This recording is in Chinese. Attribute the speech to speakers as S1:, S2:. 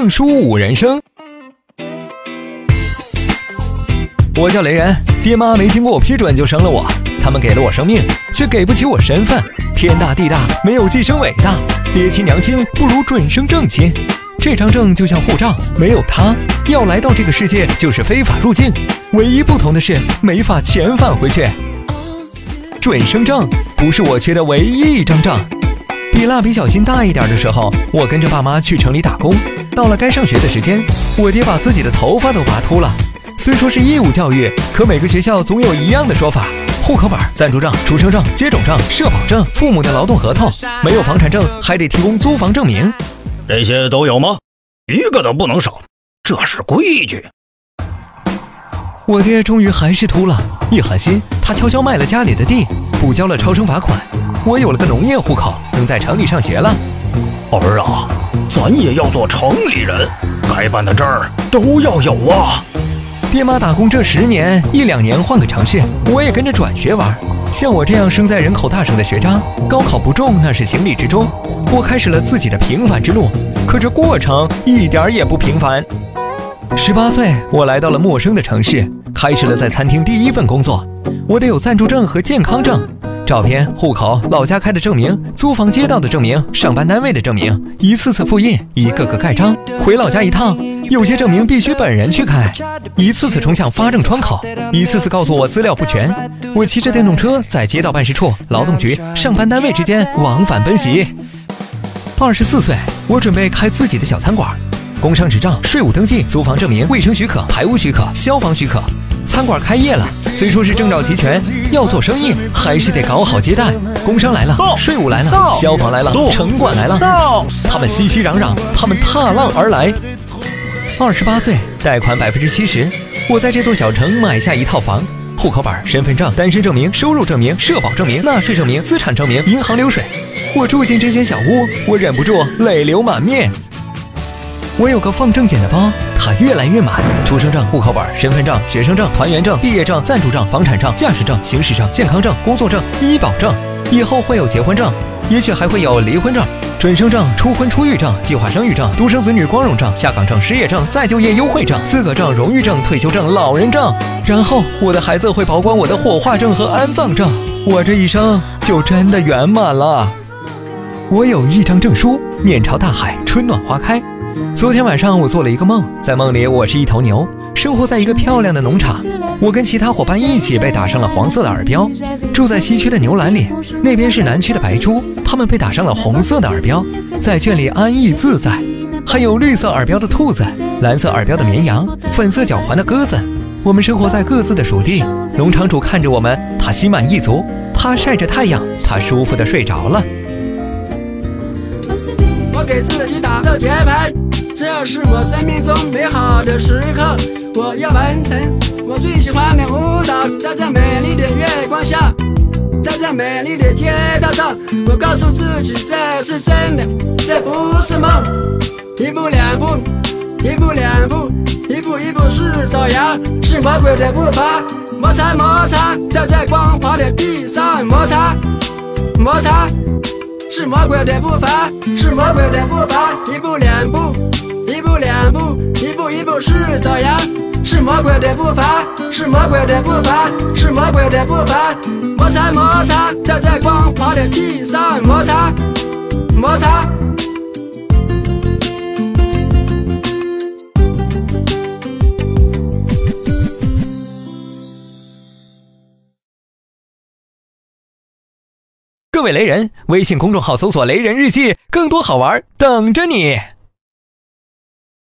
S1: 证书五人生。我叫雷人，爹妈没经过我批准就生了我，他们给了我生命，却给不起我身份。天大地大，没有寄生伟大，爹亲娘亲不如准生正亲。这张证就像护照，没有它，要来到这个世界就是非法入境。唯一不同的是，没法遣返回去。准生证不是我缺的唯一一张证。比蜡笔小新大一点的时候，我跟着爸妈去城里打工。到了该上学的时间，我爹把自己的头发都拔秃了。虽说是义务教育，可每个学校总有一样的说法：户口本、暂住证、出生证、接种证、社保证、父母的劳动合同，没有房产证还得提供租房证明。
S2: 这些都有吗？一个都不能少，这是规矩。
S1: 我爹终于还是秃了，一狠心，他悄悄卖了家里的地，补交了超生罚款。我有了个农业户口，能在城里上学了。
S2: 儿啊，咱也要做城里人，该办的证儿都要有啊。
S1: 爹妈打工这十年，一两年换个城市，我也跟着转学玩。像我这样生在人口大省的学渣，高考不中那是情理之中。我开始了自己的平凡之路，可这过程一点也不平凡。十八岁，我来到了陌生的城市，开始了在餐厅第一份工作。我得有暂住证和健康证。照片、户口、老家开的证明、租房街道的证明、上班单位的证明，一次次复印，一个个盖章。回老家一趟，有些证明必须本人去开，一次次冲向发证窗口，一次次告诉我资料不全。我骑着电动车在街道办事处、劳动局、上班单位之间往返奔袭。二十四岁，我准备开自己的小餐馆，工商执照、税务登记、租房证明、卫生许可、排污许可、消防许可。餐馆开业了，虽说是证照齐全，要做生意还是得搞好接待。工商来了，税务来了，消防来了，城管来了，他们熙熙攘攘，他们踏浪而来。二十八岁，贷款百分之七十，我在这座小城买下一套房，户口本、身份证、单身证明、收入证明、社保证明、纳税证明、资产证明、银行流水。我住进这间小屋，我忍不住泪流满面。我有个放证件的包，它越来越满。出生证、户口本、身份证、学生证、团员证、毕业证、暂住证、房产证、驾驶证、行驶证、健康证、工作证、医保证，以后会有结婚证，也许还会有离婚证、准生证、初婚初育证、计划生育证、独生子女光荣证、下岗证、失业证、再就业优惠证、资格证、荣誉证、退休证、老人证。然后我的孩子会保管我的火化证和安葬证，我这一生就真的圆满了。我有一张证书，面朝大海，春暖花开。昨天晚上我做了一个梦，在梦里我是一头牛，生活在一个漂亮的农场。我跟其他伙伴一起被打上了黄色的耳标，住在西区的牛栏里。那边是南区的白猪，他们被打上了红色的耳标，在圈里安逸自在。还有绿色耳标的兔子，蓝色耳标的绵羊，粉色脚环的鸽子。我们生活在各自的属地。农场主看着我们，他心满意足，他晒着太阳，他舒服的睡着了。
S3: 我给自己打的节拍，这是我生命中美好的时刻。我要完成我最喜欢的舞蹈，在这美丽的月光下，在这美丽的街道上，我告诉自己这是真的，这不是梦。一步两步，一步两步，一步一步是走摇，是魔鬼的步伐，摩擦摩擦，在这光滑的地上摩擦摩擦。是魔鬼的步伐，是魔鬼的步伐，一步两步，一步两步，一步一步是走呀。是魔鬼的步伐，是魔鬼的步伐，是魔鬼的步伐，摩擦摩擦，在这光滑的地上摩擦摩擦。
S1: 各位雷人，微信公众号搜索“雷人日记”，更多好玩等着你。